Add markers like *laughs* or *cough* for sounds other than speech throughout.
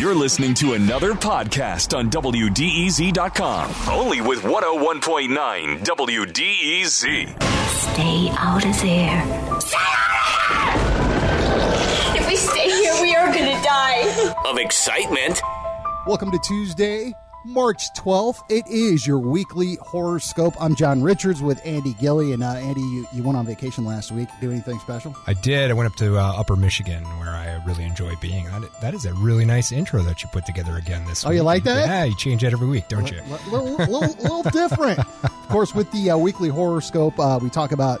You're listening to another podcast on WDEZ.com. Only with 101.9 WDEZ. Stay out of there. If we stay here, we are gonna die. of excitement. Welcome to Tuesday, March 12th. It is your weekly horoscope. I'm John Richards with Andy Gilly. And uh, Andy, you, you went on vacation last week. Do anything special? I did. I went up to uh, Upper Michigan, where I really enjoy being. That, that is a really nice intro that you put together again this Oh, week. you like that? Yeah, you change that every week, don't you? A little, little, little different. *laughs* Of course, with the uh, weekly horoscope, uh, we talk about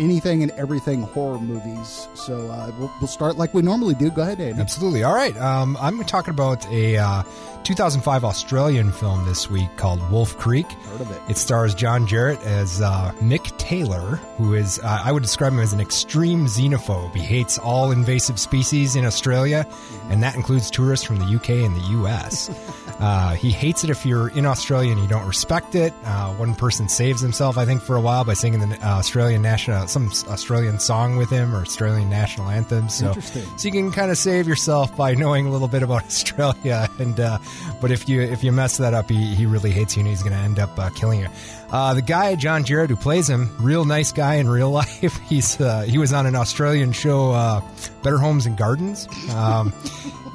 anything and everything horror movies. So uh, we'll, we'll start like we normally do. Go ahead, Andy. Absolutely. All right. Um, I'm talking about a uh, 2005 Australian film this week called Wolf Creek. Heard of it. It stars John Jarrett as uh, Mick Taylor, who is, uh, I would describe him as an extreme xenophobe. He hates all invasive species in Australia, and that includes tourists from the UK and the US. *laughs* uh, he hates it if you're in Australia and you don't respect it. Uh, one person saves himself, I think, for a while by singing the uh, Australian national, some Australian song with him or Australian national anthem. So, Interesting. so you can kind of save yourself by knowing a little bit about *laughs* Australia. And uh, but if you if you mess that up, he, he really hates you and he's going to end up uh, killing you. Uh, the guy John Jarrett who plays him, real nice guy in real *laughs* life. He's uh, he was on an Australian show, uh, Better Homes and Gardens. Um,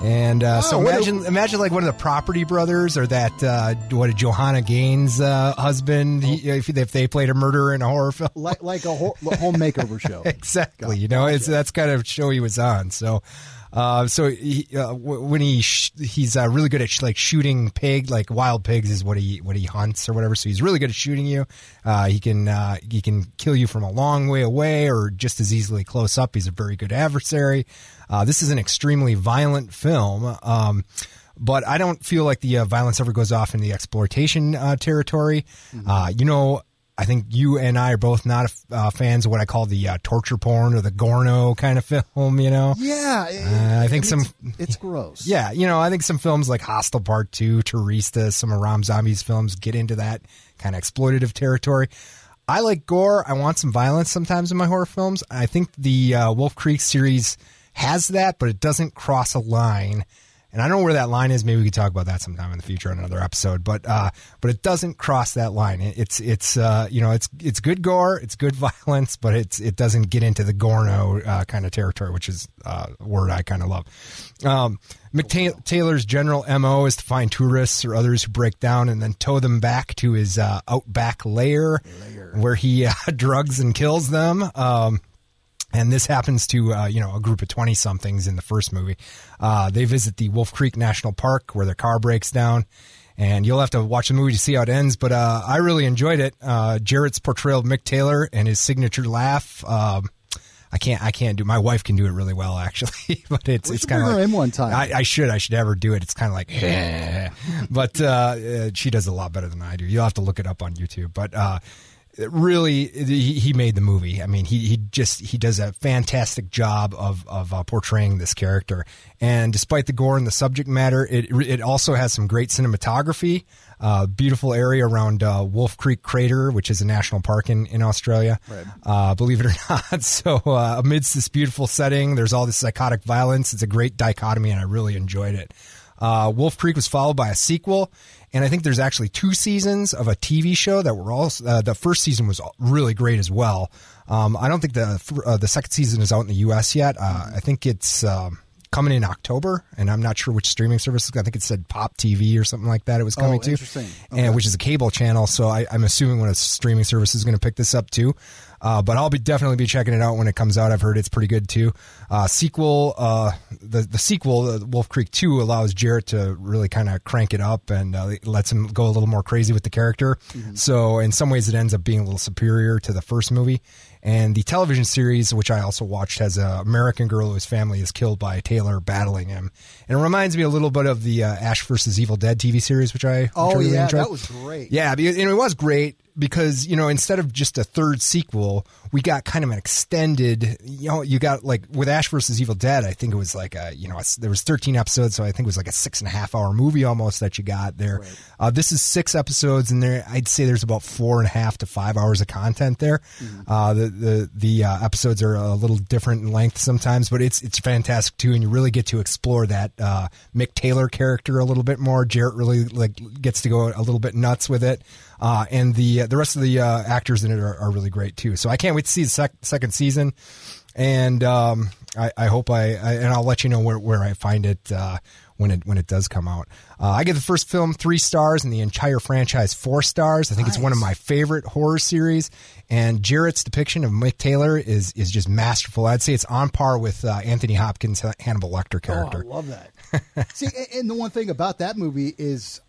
And uh, so Oh, what a- imagine, imagine like one of the Property Brothers or that uh, what a Joanna Gaines uh, husband. He, if, if they played a murderer in a horror film, Like, like a ho- home makeover *laughs* show. exactly. You know, it's that's kind of show he was on. So, uh, so he, uh, w- when he sh- he's uh, really good at sh- like shooting pig, like wild pigs is what he what he hunts or whatever. So he's really good at shooting you. Uh, he can uh, he can kill you from a long way away or just as easily close up. He's a very good adversary. Uh, this is an extremely violent film. Um, but I don't feel like the uh, violence ever goes off in the exploitation uh, territory. Uh, you know, I think you and I are both not uh, fans of what I call the uh, torture porn or the Gorno kind of *laughs* film. You know, Yeah, it- Uh, I think some- It's, it's gross. *laughs* yeah, you know, I think some films like Hostel Part Two, Teresa, some of Rob Zombie's films get into that kind of exploitative territory. I like gore. I want some violence sometimes in my horror films. I think the uh, Wolf Creek series has that, but it doesn't cross a line. And I don't know where that line is. Maybe we could talk about that sometime in the future on another episode. But uh, but it doesn't cross that line. It- It's it's uh, you know it's it's good gore, it's good *laughs* violence, but it's it doesn't get into the Gorno uh, kind of territory, which is uh, a word I kind of love. Um, McTA- Taylor's general mo is to find tourists or others who break down and then tow them back to his uh, outback lair, where he *laughs* uh, drugs and kills them. Um, and this happens to uh, you know a group of 20 somethings in the first movie uh, they visit the wolf creek national park where their car breaks down and you'll have to watch the movie to see how it ends but uh, i really enjoyed it uh, jarrett's portrayal of mick taylor and his signature laugh um, I can't. I can't do. My wife can do it really well, actually. *laughs* But it's We it's kind of like in one time. I, I should. I should ever do it. It's kind of like, *laughs* but uh, uh, she does a lot better than I do. You'll have to look it up on YouTube. But uh, really he, made the movie. I mean, he he just he does a fantastic job of of uh, portraying this character. And despite the gore and the subject matter, it it also has some great cinematography. Uh, beautiful area around uh, Wolf Creek Crater, which is a national park in in Australia. Uh, believe it or *laughs* not. So uh, amidst this beautiful setting, there's all this psychotic violence. It's a great dichotomy, and I really enjoyed it. Uh, Wolf Creek was followed by a sequel, and I think there's actually two seasons of a TV show that were all. Uh, the first season was really great as well. Um, I don't think the uh, the second season is out in the U.S. yet. Uh, I think it's um, coming in October, and I'm not sure which streaming service. I think it said Pop TV or something like that. It was coming to, interesting. and which is a cable channel. So I, I'm assuming one of the streaming services is going to pick this up too. Uh, but I'll be definitely be checking it out when it comes out. I've heard it's pretty good too. Uh, sequel, uh, the the sequel, uh, Wolf Creek Two, allows Jarrett to really kind of crank it up and uh, lets him go a little more crazy with the character. So in some ways, it ends up being a little superior to the first movie. And the television series, which I also watched, has an American girl whose family is killed by Taylor battling him, and it reminds me a little bit of the uh, Ash versus Evil Dead TV series, which I which I Oh really yeah, enjoyed. that was great. Yeah, because, and it was great. because you know instead of just a third sequel, we got kind of an extended. You know, you got like with Ash versus Evil Dead. I think it was like a you know it's- there was 13 episodes, so I think it was like a six and a half hour movie almost that you got there. Uh, this is six episodes, and there I'd say there's about four and a half to five hours of content there. Uh, the the the uh, episodes are a little different in length sometimes, but it's it's fantastic too, and you really get to explore that uh, Mick Taylor character a little bit more. Jarrett really like gets to go a little bit nuts with it, uh, and the the rest of the uh, actors in it are, are really great too. So I can't wait to see the sec- second season, and um, I, I hope I, I and I'll let you know where, where I find it uh, when it when it does come out. Uh, I give the first film three stars and the entire franchise four stars. I think it's one of my favorite horror series, and Jarrett's depiction of Mick Taylor is is just masterful. I'd say it's on par with uh, Anthony Hopkins' Hannibal Lecter character. Oh, I love that. *laughs* See, and the one thing about that movie is,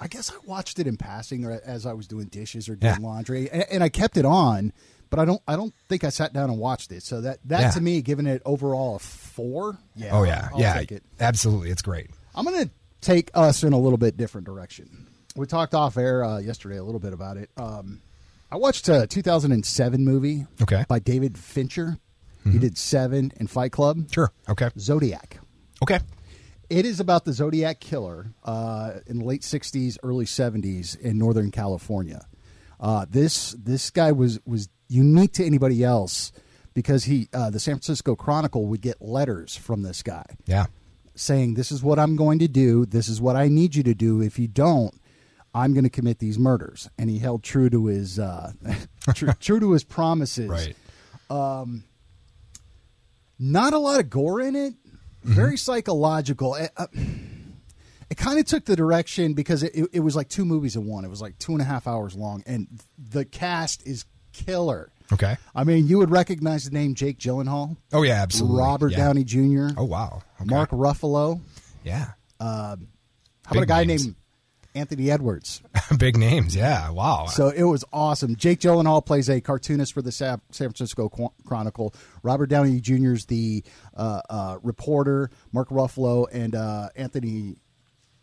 I guess I watched it in passing or as I was doing dishes or doing Yeah. laundry, and, and I kept it on, but I don't. I don't think I sat down and watched it. So that that Yeah. to me, giving it overall a four. Yeah. oh yeah, I'll yeah, it. absolutely, it's great. I'm going to take us in a little bit different direction. We talked off air uh, yesterday a little bit about it. Um, I watched a 2007 movie Okay. by David Fincher. He did Seven and Fight Club. Sure, okay, Zodiac. okay, It is about the Zodiac killer uh, in the late '60s, early '70s in Northern California. Uh, this this guy was was unique to anybody else because he uh, the San Francisco Chronicle would get letters from this guy yeah, saying, "This is what I'm going to do. This is what I need you to do. If you don't, I'm going to commit these murders." And he held true to his uh, *laughs* true, *laughs* true to his promises. right. Um, Not a lot of gore in it. Mm-hmm. Very psychological. It, uh, it kind of took the direction because it, it, it was like two movies in one. It was like two and a half hours long, and the cast is killer. Okay. I mean, you would recognize the name Jake Gyllenhaal, Oh yeah, absolutely. Robert Yeah. Downey Jr., Oh wow. Okay. Mark Ruffalo. Yeah. How about a guy names. named Anthony Edwards? *laughs* Big names. Yeah. Wow. So it was awesome. Jake Gyllenhaal plays a cartoonist for the San Francisco Chronicle. Robert Downey Jr. is the uh, uh, reporter. Mark Ruffalo and uh, Anthony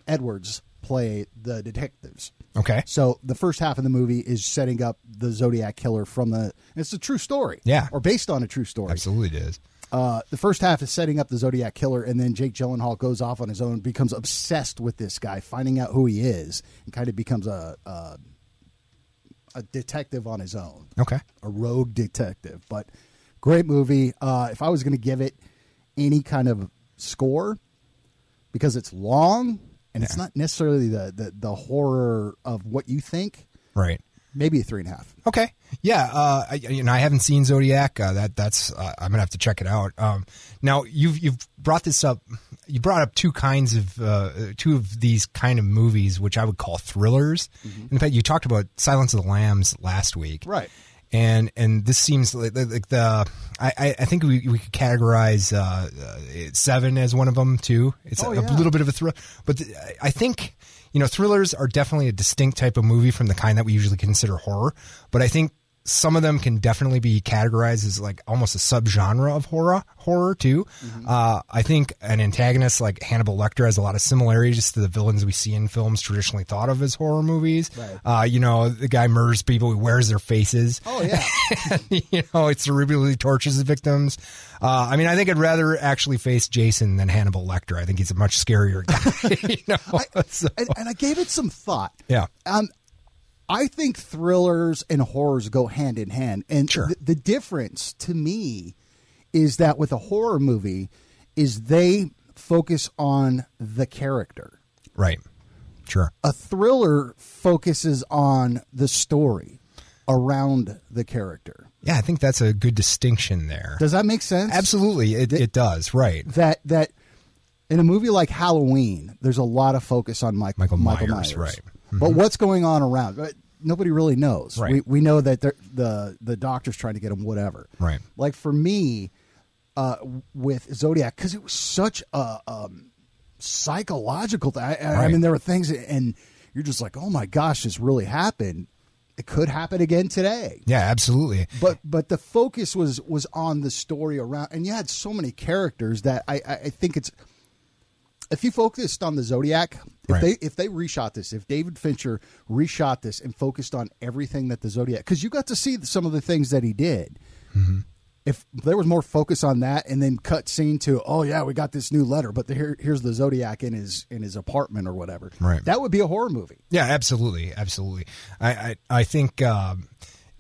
Edwards play the detectives. okay. So the first half of the movie is setting up the Zodiac killer from the. It's a true story, Yeah. or based on a true story. Absolutely, it is. Uh, the first half is setting up the Zodiac killer, and then Jake Gyllenhaal goes off on his own, becomes obsessed with this guy, finding out who he is, and kind of becomes a a, a detective on his own, Okay. a rogue detective. But great movie. Uh, if I was going to give it any kind of score, because it's long and it's not necessarily the, the the horror of what you think, Right. maybe a three and a half. Okay. Yeah. Uh, I, you know, I haven't seen Zodiac. Uh, that that's uh, I'm gonna have to check it out. Um, now you've you've brought this up. You brought up two kinds of uh, two of these kind of movies, which I would call thrillers. In fact, you talked about Silence of the Lambs last week, Right. And and this seems like, like the I, I- think we, we could categorize uh, uh, Seven as one of them too. It's Oh, a, yeah. a little bit of a thrill, but th- I think you know thrillers are definitely a distinct type of movie from the kind that we usually consider horror. But I think some of them can definitely be categorized as like almost a subgenre of horror horror too. Mm-hmm. Uh, I think an antagonist like Hannibal Lecter has a lot of similarities to the villains we see in films traditionally thought of as horror movies. Right. Uh, you know, the guy murders people, he wears their faces. Oh yeah. *laughs* you know, it cerebrally tortures the victims. Uh, I mean, I think I'd rather actually face Jason than Hannibal Lecter. I think he's a much scarier guy. *laughs* you know, *laughs* So- and, and I gave it some thought. yeah, Um, I think thrillers and horrors go hand in hand, and Sure. th- the difference to me is that with a horror movie, is they focus on the character. right, sure, A thriller focuses on the story around the character. yeah. I think that's a good distinction there. Does that make sense? Absolutely, it, it does. Right, That that in a movie like Halloween, there's a lot of focus on Mike, Michael Michael Myers, Myers, right. Mm-hmm. But what's going on around? Nobody really knows. Right. We we know that the the doctor's trying to get him whatever. Right. Like for me, uh, with Zodiac, because it was such a um, psychological. Th- I, I- I mean, there were things, and you're just like, oh my gosh, this really happened. It could happen again today Yeah, absolutely. but but the focus was was on the story around and you had so many characters that i i I think it's if you focused on the Zodiac, if Right. they if they reshot this, if David Fincher reshot this and focused on everything that the Zodiac, because you got to see some of the things that he did. Mm-hmm. If there was more focus on that, and then cut scene to, oh yeah, we got this new letter, but here, here's the Zodiac in his in his apartment or whatever. Right. That would be a horror movie. Yeah, absolutely, absolutely. I I, I think um,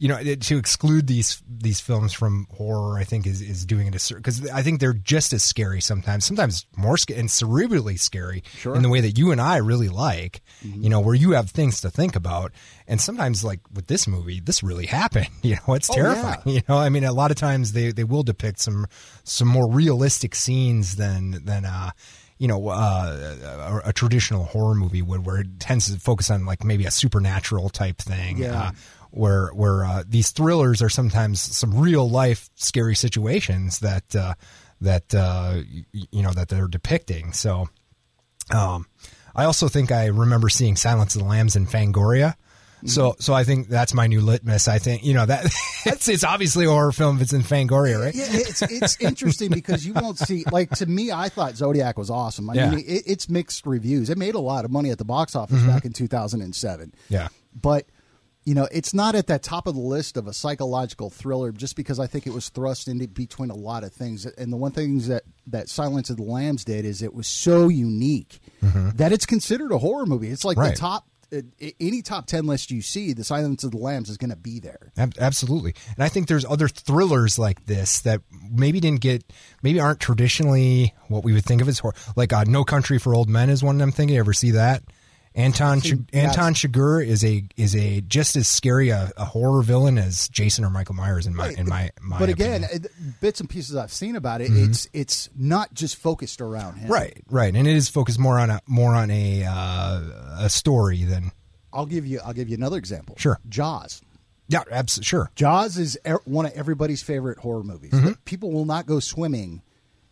you know to exclude these these films from horror, I think is is doing it a because I think they're just as scary sometimes, sometimes more and cerebrally scary Sure. in the way that you and I really like. You know, where you have things to think about, and sometimes like with this movie, this really *laughs* happened. You know, it's Oh, terrifying. yeah. You know, I mean, a lot of times they they will depict some some more realistic scenes than than uh you know uh, a, a traditional horror movie would, where it tends to focus on like maybe a supernatural type thing. Yeah. Uh, where where uh, these thrillers are sometimes some real life scary situations that uh, that uh, you know that they're depicting. So, um, I also think I remember seeing Silence of the Lambs in Fangoria. So, so I think that's my new litmus. I think you know that *laughs* it's it's obviously a horror film if it's in Fangoria, right? Yeah, it's it's interesting because you won't see like to me. I thought Zodiac was awesome. I Yeah. mean, it, it's mixed reviews. It made a lot of money at the box office back in 2007. Mm-hmm. Yeah. but you know, it's not at that top of the list of a psychological thriller just because I think it was thrust into between a lot of things. And the one thing that that Silence of the Lambs did is it was so unique that it's considered a horror movie. It's like Mm-hmm. Right. the top. uh, Any top ten list you see, the Silence of the Lambs is going to be there. Ab- Absolutely. And I think there's other thrillers like this that maybe didn't get, maybe aren't traditionally what we would think of as horror. Like uh, No Country for Old Men is one I'm thinking. You ever see that? Anton Ch-. Anton Chigurh is a is a just as scary a, a horror villain as Jason or Michael Myers in my in my, my but again, opinion. Mm-hmm. uh, bits and pieces I've seen about it, it's it's not just focused around him. right, right, and it is focused more on a more on a uh, a story than I'll give you I'll give you another example. Sure. Jaws. yeah, absolutely sure. Jaws is e- one of everybody's favorite horror movies. People will not go swimming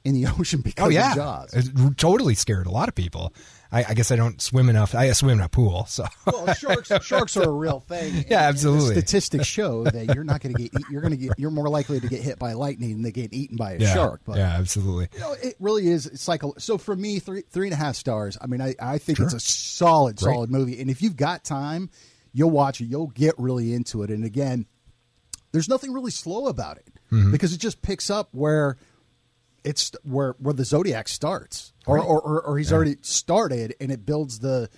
in the *laughs* ocean because Mm-hmm. Oh yeah, of Jaws. It totally scared a lot of people. I, I guess I don't swim enough. I swim in a pool, so Well, sharks *laughs* sharks are a real thing. and- Yeah, absolutely. statistics show that you're not going to get eat- you're going to get you're more likely to get hit by lightning than get eaten by a yeah, shark. But yeah, absolutely. you know, it really is cycle. So for me, three three and a half stars. I mean, I, I think it's a solid, Great. solid movie. And if you've got time, you'll watch it. You'll get really into it. And again, there's nothing really slow about it Mm-hmm. because it just picks up where it's where where the Zodiac starts, or or, or, or he's already started, and it builds the.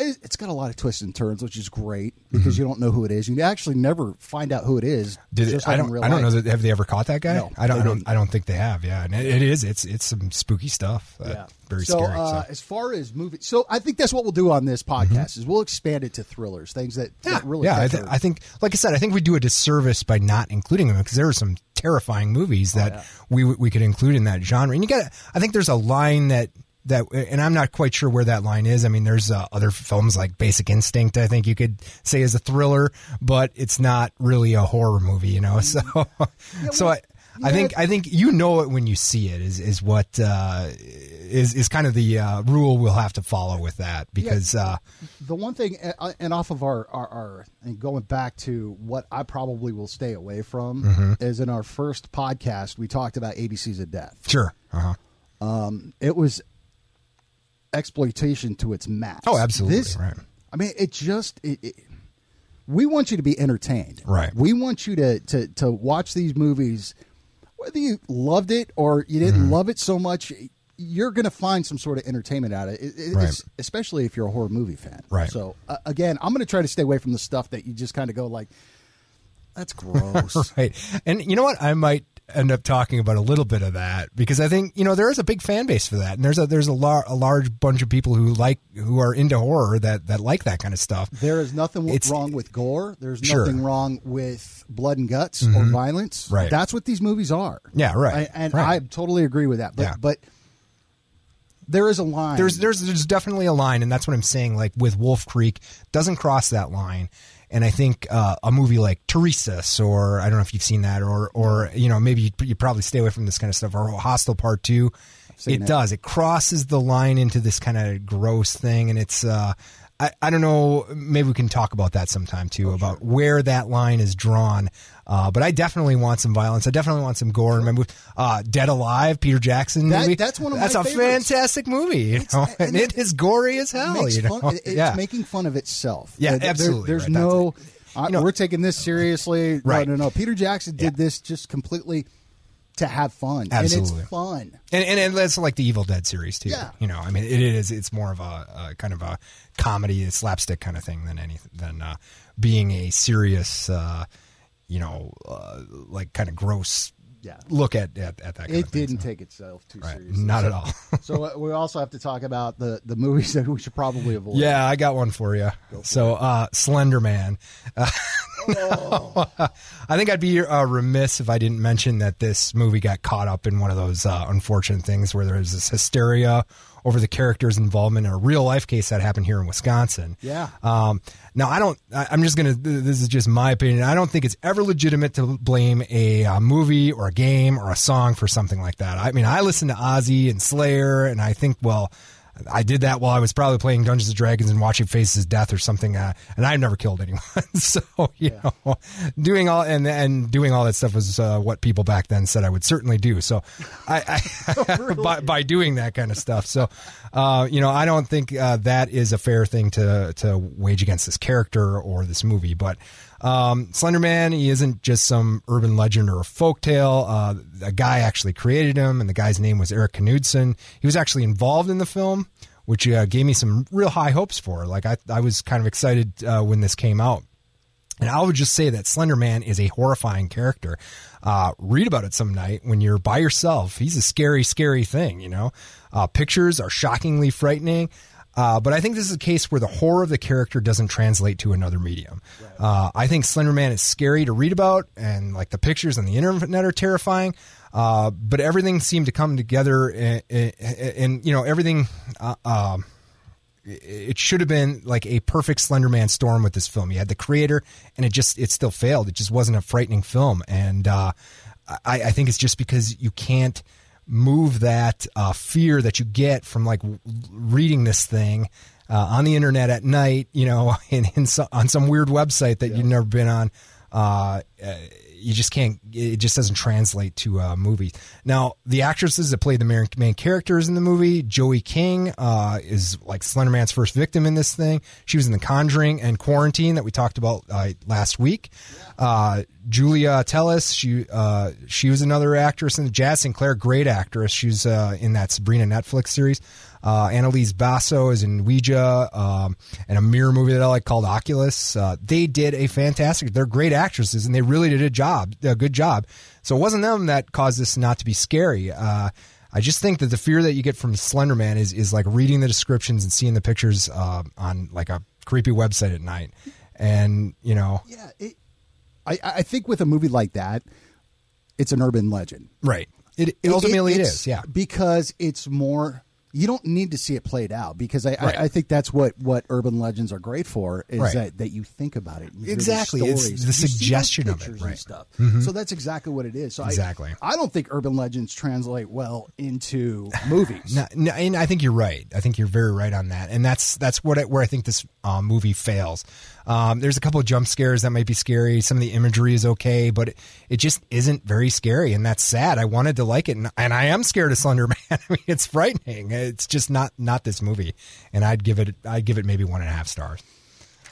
It- It's got a lot of twists and turns, which is great because you don't know who it is. You actually never find out who it is. Mm-hmm. Did it, just I don't. I don't know that have they ever caught that guy. No, I don't. I don't. I don't think they have. Yeah, and it, it is. It's it's some spooky stuff. Uh, Yeah. Very so, scary. Uh, so. as far as movies, so I think that's what we'll do on this podcast is we'll expand it to thrillers, things that, that really Mm-hmm. yeah, I, th- I think, like I said, I think we do a disservice by not including them because there are some terrifying movies Oh, that we we could include in that genre. And you got, I think there's a line that that, and I'm not quite sure where that line is. I mean, there's uh, other films like Basic Instinct. I think you could say is a thriller, but it's not really a horror movie, you know. *laughs* So, so I. I think I think you know it when you see it is is what uh, is is kind of the uh, rule we'll have to follow with that because uh, the one thing, and off of our, our, our, and going back to what I probably will stay away from Mm-hmm. is in our first podcast, we talked about ABCs of Death. sure, uh-huh. It was exploitation to its max. Oh, absolutely, This, right. I mean, it just, it, it, we want you to be entertained. Right. We want you to, to, to watch these movies, whether you loved it or you didn't Mm-hmm. love it so much. You're going to find some sort of entertainment out of it, It- Right. especially if you're a horror movie fan. Right. So uh, again, I'm going to try to stay away from the stuff that you just kind of go like, "That's *laughs* gross." Right. And you know what? I might end up talking about a little bit of that because I think, you know, there is a big fan base for that. And there's a there's a, lar- a large bunch of people who like who are into horror that that like that kind of stuff. There is nothing It's- wrong with gore. There's Sure. Mm-hmm. nothing wrong with blood and guts or violence. Right. That's what these movies are. Yeah, right, I, and right. I totally agree with that. But Yeah. but there is a line. There's there's there's definitely a line and that's what I'm saying like with Wolf Creek doesn't cross that line. And I think uh, a movie like Teresa's, or I don't know if you've seen that, or or you know maybe you, you probably stay away from this kind of stuff, or Hostel Part Two. It it. does. It crosses the line into this kind of gross thing, and it's. Uh, I, I don't know. Maybe we can talk about that sometime Oh, too about where that line is drawn. Uh, but I definitely want some violence. I definitely want some gore. Remember, uh, Dead Alive, Peter Jackson That- movie. that's one of that's my a favorites. fantastic movie. You know, and and *laughs* it it- is gory as hell. You know, fun, it's yeah. making fun of itself. Yeah, There- there- absolutely, there's right. no. I, you know- we're taking this seriously. Right. No, no, no. Peter Jackson did Yeah. this just completely to have fun, Absolutely. and it's fun. And, and and that's like the Evil Dead series too. Yeah. You know, I mean, it is. It's more of a, a kind of a comedy, a slapstick kind of thing than anything than uh, being a serious, uh, you know, uh, like kind of gross. Yeah. Look at at, at that. It thing, didn't so. take itself too Right. seriously. Not So- at all. *laughs* so uh, we also have to talk about the the movies *laughs* that we should probably avoid. Yeah, I got one for you. So, uh, Slender Man. Uh, *laughs* Oh. *laughs* I think I'd be uh, remiss if I didn't mention that this movie got caught up in one of those uh, unfortunate things where there was this hysteria over the character's involvement in a real life case that happened here in Wisconsin. Yeah. Um, now, I don't, I, I'm just going to, this is just my opinion. I don't think it's ever legitimate to blame a, uh movie or a game or a song for something like that. I mean, I listen to Ozzy and Slayer, and I think, well, I did that while I was probably playing Dungeons and Dragons and watching Faces of Death or something, uh, and I've never killed anyone. *laughs* so you know, doing all and and doing all that stuff was uh, what people back then said I would certainly do. So I, I *laughs* *laughs* by by doing that kind of stuff. So uh, you know, I don't think uh, that is a fair thing to to wage against this character or this movie, but. Um, Slenderman, he isn't just some urban legend or a folktale. Uh, a guy actually created him, and the guy's name was Eric Knudsen. He was actually involved in the film, which uh, gave me some real high hopes for. Like I, I was kind of excited uh, when this came out. And I would just say that Slender Man is a horrifying character. Uh, read about it some night when you're by yourself. He's a scary, scary thing, you know. Uh, pictures are shockingly frightening. Uh, but I think this is a case where the horror of the character doesn't translate to another medium. Uh, I think Slender Man is scary to read about, and like the pictures on the internet are terrifying. Uh, but everything seemed to come together, and, and you know everything. Uh, um, it should have been like a perfect Slenderman storm with this film. You had the creator, and it just it still failed. It just wasn't a frightening film, and uh, I, I think it's just because you can't move that uh, fear that you get from like reading this thing uh, on the internet at night, you know, *laughs* in, in so, on some weird website that you've never been on. Uh, uh, you just can't. It just doesn't translate to a movie. Now, the actresses that play the main, characters in the movie, Joey King uh, is like Slenderman's first victim in this thing. She was in The Conjuring and Quarantine that we talked about uh, last week. Uh, Julia Telles, she uh, she was another actress in the Jaz Sinclair, great actress. She's uh, in that Sabrina Netflix series. Uh, Annalise Basso is in Ouija, um, and a mirror movie that I like called Oculus. Uh, they did a fantastic. They're great actresses, and they really did a job, a good job. So it wasn't them that caused this not to be scary. Uh, I just think that the fear that you get from Slender Man is is like reading the descriptions and seeing the pictures uh, on like a creepy website at night, and you know, Yeah, it, I I think with a movie like that, it's an urban legend. right? It, it ultimately it it's- is, yeah. because it's more. You don't need to see it played out because I, Right. I, I think that's what, what urban legends are great for is Right. that, that you think about it. Hear the Exactly. It's the you see those suggestion of it, right. stuff. So that's exactly what it is. So I- Exactly. I, don't think urban legends translate well into movies. No, no, and I think you're right. I think you're very right on that, and that's that's what I, where I think this uh, movie fails. Um, there's a couple of jump scares that might be scary. Some of the imagery is okay, but it, it just isn't very scary, and that's sad. I wanted to like it, and, and I am scared of Slender Man. *laughs* I mean, it's frightening. It's just not not this movie, and I'd give it I'd give it maybe one and a half stars.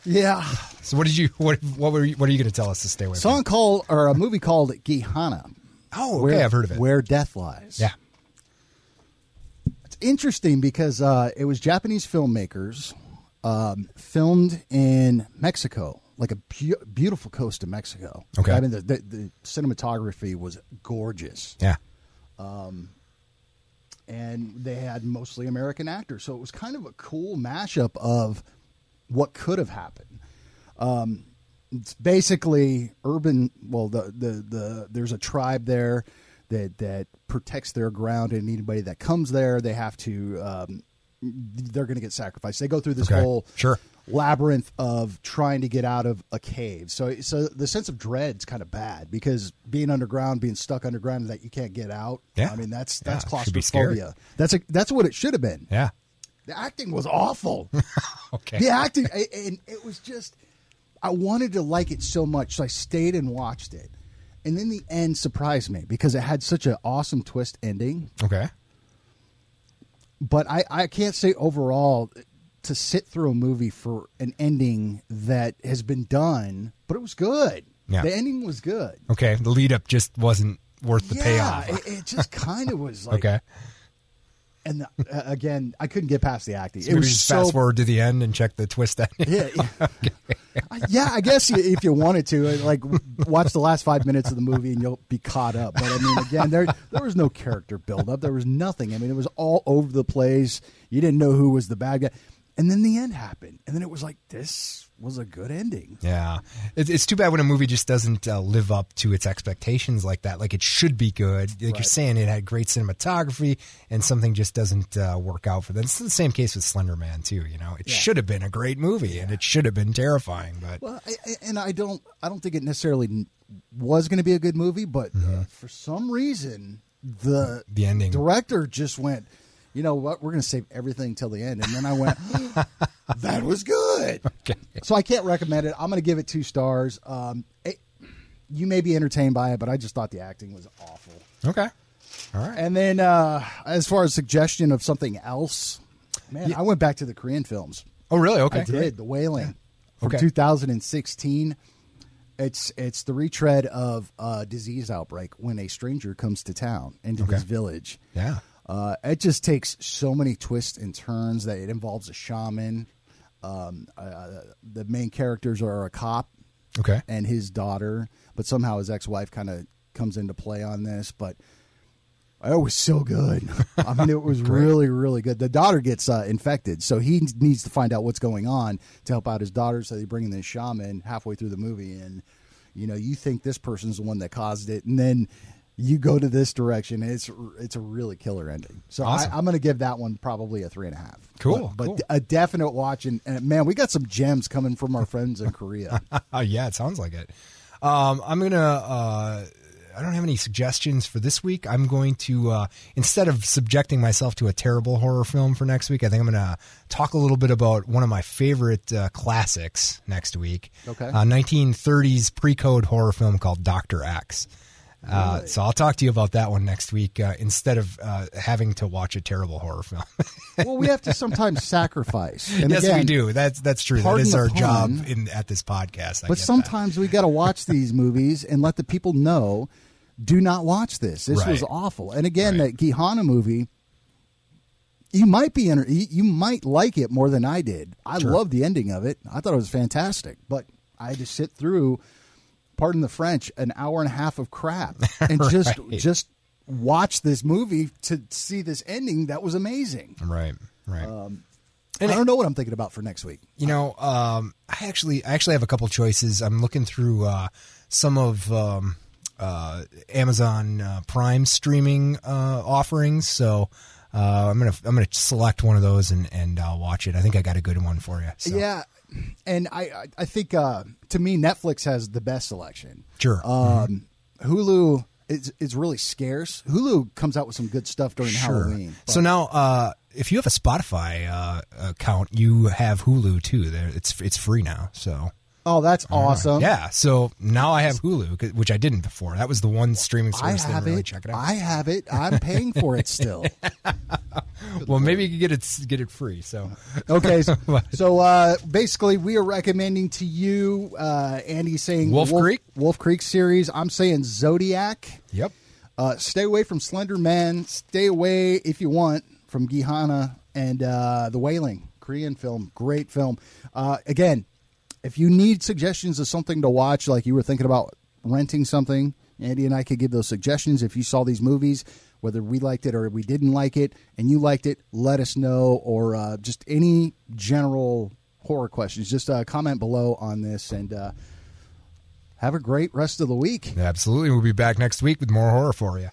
Yeah. So what did you what what were you, what are you going to tell us to stay away from? Song called, or a movie called Gehenna. Oh, okay, Where- I've heard of it. Where Death Lies. Yeah, It's interesting because uh, it was Japanese filmmakers um, filmed in Mexico, like a beautiful coast of Mexico. Okay. I mean, the, the, the cinematography was gorgeous. yeah, and they had mostly American actors. So it was kind of a cool mashup of what could have happened. Um, it's basically urban. Well, the, the the there's a tribe there that that protects their ground, and anybody that comes there, they have to. Um, they're going to get sacrificed. They go through this Okay. whole Sure. Labyrinth of trying to get out of a cave. So, so the sense of dread's kind of bad because being underground, being stuck underground, that you can't get out. Yeah. I mean that's that's it should be scary. claustrophobia. That's a, that's what it should have been. yeah. The acting was awful. *laughs* Okay. the acting, and it was just. I wanted to like it so much, so I stayed and watched it. And then the end surprised me because it had such an awesome twist ending. Okay. But I, I can't say overall to sit through a movie for an ending that has been done, but it was good. Yeah. The ending was good. Okay. The lead up just wasn't worth the yeah, payoff. It, it just kind of *laughs* was like. okay. And the, uh, again, I couldn't get past the acting. So it was just so fast forward to the end and check the twist ending. Yeah, yeah. *laughs* I- yeah, I guess you- if you wanted to, uh, like, watch the last five minutes of the movie and you'll be caught up. But I mean, again, there there was no character buildup. There was nothing. I mean, it was all over the place. You didn't know who was the bad guy, and then the end happened, and then it was like this was a good ending. Yeah, it, it's too bad when a movie just doesn't uh, live up to its expectations like that. Like it should be good. Like you're saying, it had great cinematography, and something just doesn't uh, work out for them. It's the same case with Slender Man too. You know, it Yeah. should have been a great movie, and it should have been terrifying. But Well, I, I, and I don't, I don't think it necessarily was going to be a good movie, but uh, for some reason, the Mm-hmm. The ending. director just went, you know what, we're going to save everything till the end, and then I went, *gasps* that was good. Okay. So I can't recommend it. I'm going to give it two stars. Um, it, you may be entertained by it, but I just thought the acting was awful. okay, all right. And then, uh, as far as suggestion of something else, man, I went back to the Korean films. oh, really? Okay, I did the Wailing from Okay. 2016. It's it's the retread of a disease outbreak when a stranger comes to town into this village. Yeah. Uh, it just takes so many twists and turns that it involves a shaman. Um, uh, the main characters are a cop Okay. and his daughter, but somehow his ex-wife kind of comes into play on this. But it was so good. *laughs* I mean, it was really, really good. The daughter gets uh, infected, so he needs to find out what's going on to help out his daughter. So they bring in this shaman halfway through the movie, and you know, you think this person's the one that caused it, and then you go to this direction. and It's it's a really killer ending. So Awesome. I, I'm going to give that one probably a three and a half. Cool, but, but cool. a definite watch. And, and man, we got some gems coming from our friends in Korea. Oh *laughs* yeah, it sounds like it. Um, I'm gonna. Uh, I don't have any suggestions for this week. I'm going to uh, instead of subjecting myself to a terrible horror film for next week, I think I'm going to talk a little bit about one of my favorite uh, classics next week. Okay. uh, 1930s pre-code horror film called Doctor X. Uh, so I'll talk to you about that one next week uh, instead of uh, having to watch a terrible horror film. *laughs* well, we have to sometimes sacrifice. And yes, again, we do. That's that's true. That is our pun, job in at this podcast. I But that. sometimes we got to watch these movies and let the people know. Do not watch this. This was awful. And again, Right. that Gehenna movie, you might be enter- you you might like it more than I did. I Sure. loved the ending of it. I thought it was fantastic. But I had to sit through, pardon the French, an hour and a half of crap *laughs* and just Right. just watch this movie to see this ending. That was amazing. right, right. Um, And I don't know what I'm thinking about for next week. You know, um, I actually I actually have a couple choices. I'm looking through uh, some of um, uh, Amazon uh, Prime streaming uh, offerings, so uh, I'm gonna I'm gonna select one of those and and uh, watch it. I think I got a good one for you. So. Yeah, and I I- think uh, to me Netflix has the best selection. Sure. Um, Hulu is is really scarce. Hulu comes out with some good stuff during Halloween. So now, uh, if you have a Spotify uh, account, you have Hulu too. There, it's it's free now. So oh, that's awesome. yeah. So now I have Hulu, which I didn't before. That was the one streaming service that have didn't really it. check it out. I have it. I'm paying for it still. *laughs* well, maybe you could get it get it free. So Okay, so, *laughs* so uh, basically, we are recommending to you. Uh, Andy's saying Wolf Creek? Wolf Creek series. I'm saying Zodiac. yep. Uh, stay away from Slender Man. Stay away, if you want, from Gehenna and uh, The Wailing, Korean film. Great film. Uh, again, if you need suggestions of something to watch, like you were thinking about renting something, Andy and I could give those suggestions. If you saw these movies, whether we liked it or we didn't like it, and you liked it, let us know. Or uh, just any general horror questions, just uh, comment below on this and. Uh, have a great rest of the week. Absolutely. We'll be back next week with more horror for you.